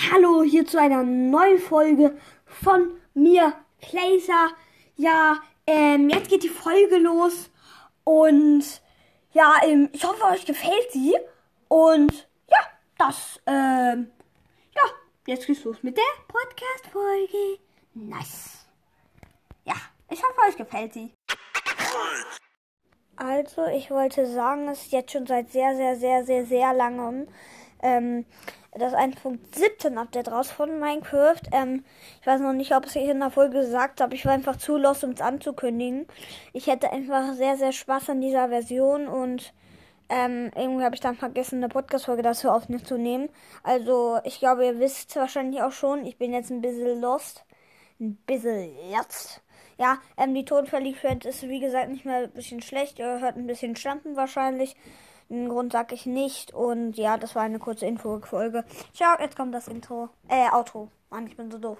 Hallo hier zu einer neuen Folge von mir, Placer. Ja, ähm, jetzt geht die Folge los und ja, ähm, ich hoffe, euch gefällt sie. Und ja, das, ähm, ja, jetzt geht's los mit der Podcast-Folge. Nice. Ja, ich hoffe, euch gefällt sie. Also, ich wollte sagen, es ist jetzt schon seit sehr, sehr, sehr, sehr, sehr langem ähm, das 1.17 Update raus von Minecraft. Ähm, ich weiß noch nicht, ob ich es in der Folge gesagt habe. Ich war einfach zu los, um es anzukündigen. Ich hätte einfach sehr, sehr Spaß an dieser Version und ähm, irgendwie habe ich dann vergessen, eine Podcast-Folge dazu aufzunehmen. Also, ich glaube, ihr wisst wahrscheinlich auch schon, ich bin jetzt ein bisschen lost. Ein bisschen jetzt. Ja, ähm, die Tonqualität ist wie gesagt nicht mehr ein bisschen schlecht. Ihr hört ein bisschen Schlampen wahrscheinlich. Den Grund sag ich nicht. Und ja, das war eine kurze Info-Folge. Ciao, jetzt kommt das Intro. Äh, Outro. Mann, ich bin so doof.